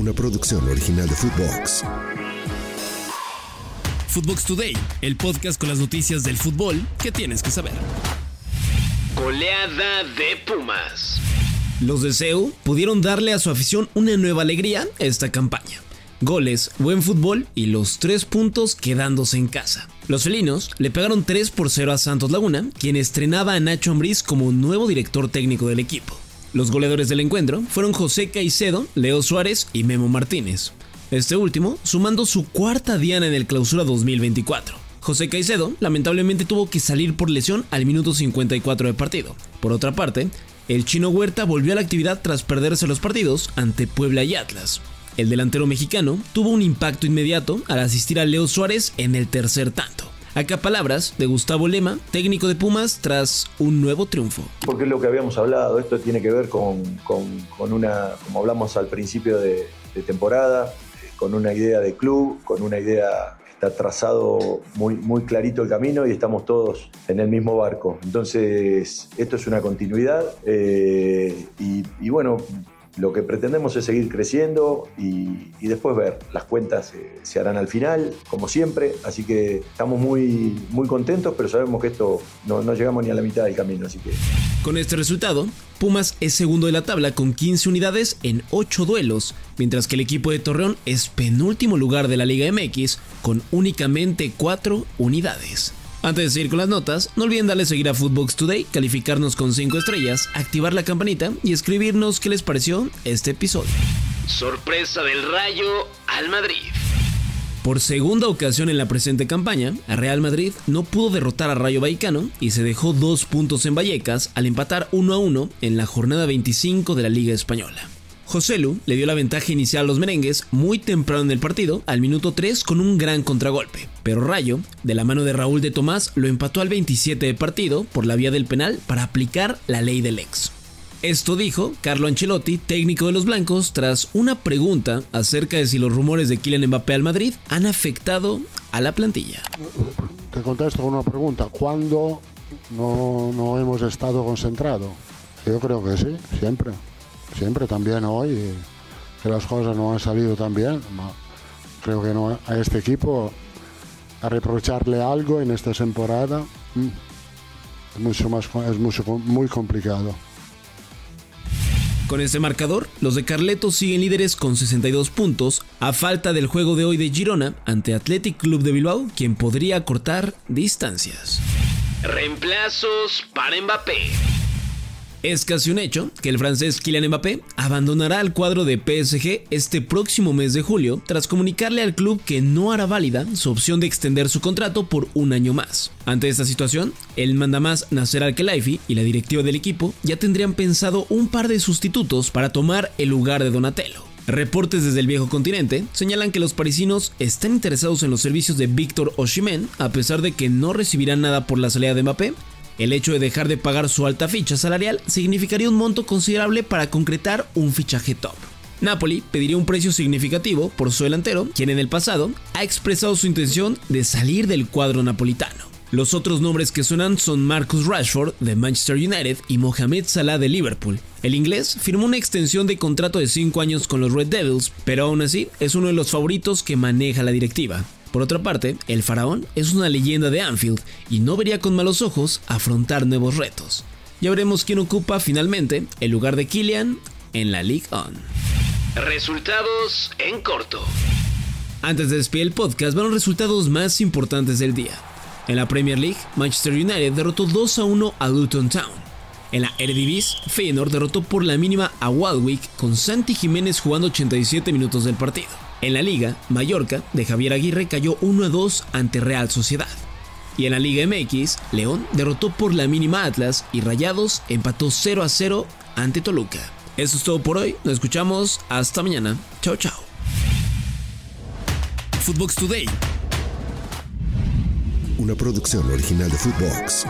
una producción original de Footbox. Footbox Today, el podcast con las noticias del fútbol que tienes que saber. Goleada de Pumas. Los de CEU pudieron darle a su afición una nueva alegría esta campaña. Goles, buen fútbol y los tres puntos quedándose en casa. Los felinos le pegaron 3 por 0 a Santos Laguna, quien estrenaba a Nacho Ambriz como nuevo director técnico del equipo. Los goleadores del encuentro fueron José Caicedo, Leo Suárez y Memo Martínez. Este último sumando su cuarta diana en el clausura 2024. José Caicedo lamentablemente tuvo que salir por lesión al minuto 54 de partido. Por otra parte, el chino Huerta volvió a la actividad tras perderse los partidos ante Puebla y Atlas. El delantero mexicano tuvo un impacto inmediato al asistir a Leo Suárez en el tercer tanto. Acá palabras de Gustavo Lema, técnico de Pumas, tras un nuevo triunfo. Porque es lo que habíamos hablado, esto tiene que ver con, una, como hablamos al principio de, temporada, con una idea de club, con una idea está trazado muy, muy clarito el camino y estamos todos en el mismo barco. Entonces, esto es una continuidad eh, y, bueno, lo que pretendemos es seguir creciendo y, después ver. Las cuentas eh, se harán al final, como siempre, así que estamos muy, muy contentos, pero sabemos que esto no, no llegamos ni a la mitad del camino, así que... Con este resultado, Pumas es segundo de la tabla con 15 unidades en 8 duelos, mientras que el equipo de Torreón es penúltimo lugar de la Liga MX con únicamente 4 unidades. Antes de seguir con las notas, no olviden darle seguir a Footbox Today, calificarnos con 5 estrellas, activar la campanita y escribirnos qué les pareció este episodio. Sorpresa del Rayo al Madrid. Por segunda ocasión en la presente campaña, Real Madrid no pudo derrotar a Rayo Vallecano y se dejó dos puntos en Vallecas al empatar 1 a 1 en la jornada 25 de la Liga Española. José Lu le dio la ventaja inicial a los merengues muy temprano en el partido, al minuto 3 con un gran contragolpe. Pero Rayo, de la mano de Raúl de Tomás, lo empató al 27 de partido por la vía del penal para aplicar la ley del ex. Esto dijo Carlo Ancelotti, técnico de los blancos, tras una pregunta acerca de si los rumores de Kylian Mbappé al Madrid han afectado a la plantilla. Te contesto con una pregunta. ¿Cuándo no, no hemos estado concentrados? Yo creo que sí, siempre siempre también hoy, que las cosas no han salido tan bien. Creo que no, a este equipo a reprocharle algo en esta temporada mm, es mucho más es mucho, muy complicado. Con este marcador, los de Carleto siguen líderes con 62 puntos, a falta del juego de hoy de Girona ante Athletic Club de Bilbao, quien podría cortar distancias. Reemplazos para Mbappé. Es casi un hecho que el francés Kylian Mbappé abandonará el cuadro de PSG este próximo mes de julio tras comunicarle al club que no hará válida su opción de extender su contrato por un año más. Ante esta situación, el mandamás Nasser Al-Khelaifi y la directiva del equipo ya tendrían pensado un par de sustitutos para tomar el lugar de Donatello. Reportes desde el viejo continente señalan que los parisinos están interesados en los servicios de Víctor Osimhen a pesar de que no recibirán nada por la salida de Mbappé el hecho de dejar de pagar su alta ficha salarial significaría un monto considerable para concretar un fichaje top. Napoli pediría un precio significativo por su delantero, quien en el pasado ha expresado su intención de salir del cuadro napolitano. Los otros nombres que suenan son Marcus Rashford de Manchester United y Mohamed Salah de Liverpool. El inglés firmó una extensión de contrato de 5 años con los Red Devils, pero aún así es uno de los favoritos que maneja la directiva. Por otra parte, el faraón es una leyenda de Anfield y no vería con malos ojos afrontar nuevos retos. Ya veremos quién ocupa finalmente el lugar de Kylian en la League On. Resultados en corto. Antes de despedir el podcast, van los resultados más importantes del día. En la Premier League, Manchester United derrotó 2 a 1 a Luton Town. En la Eredivisie, Feyenoord derrotó por la mínima a Waldwick con Santi Jiménez jugando 87 minutos del partido. En la liga, Mallorca de Javier Aguirre cayó 1 a 2 ante Real Sociedad. Y en la Liga MX, León derrotó por la mínima Atlas y Rayados empató 0 a 0 ante Toluca. Eso es todo por hoy, nos escuchamos hasta mañana. Chao, chao. Footbox Today. Una producción original de Footbox.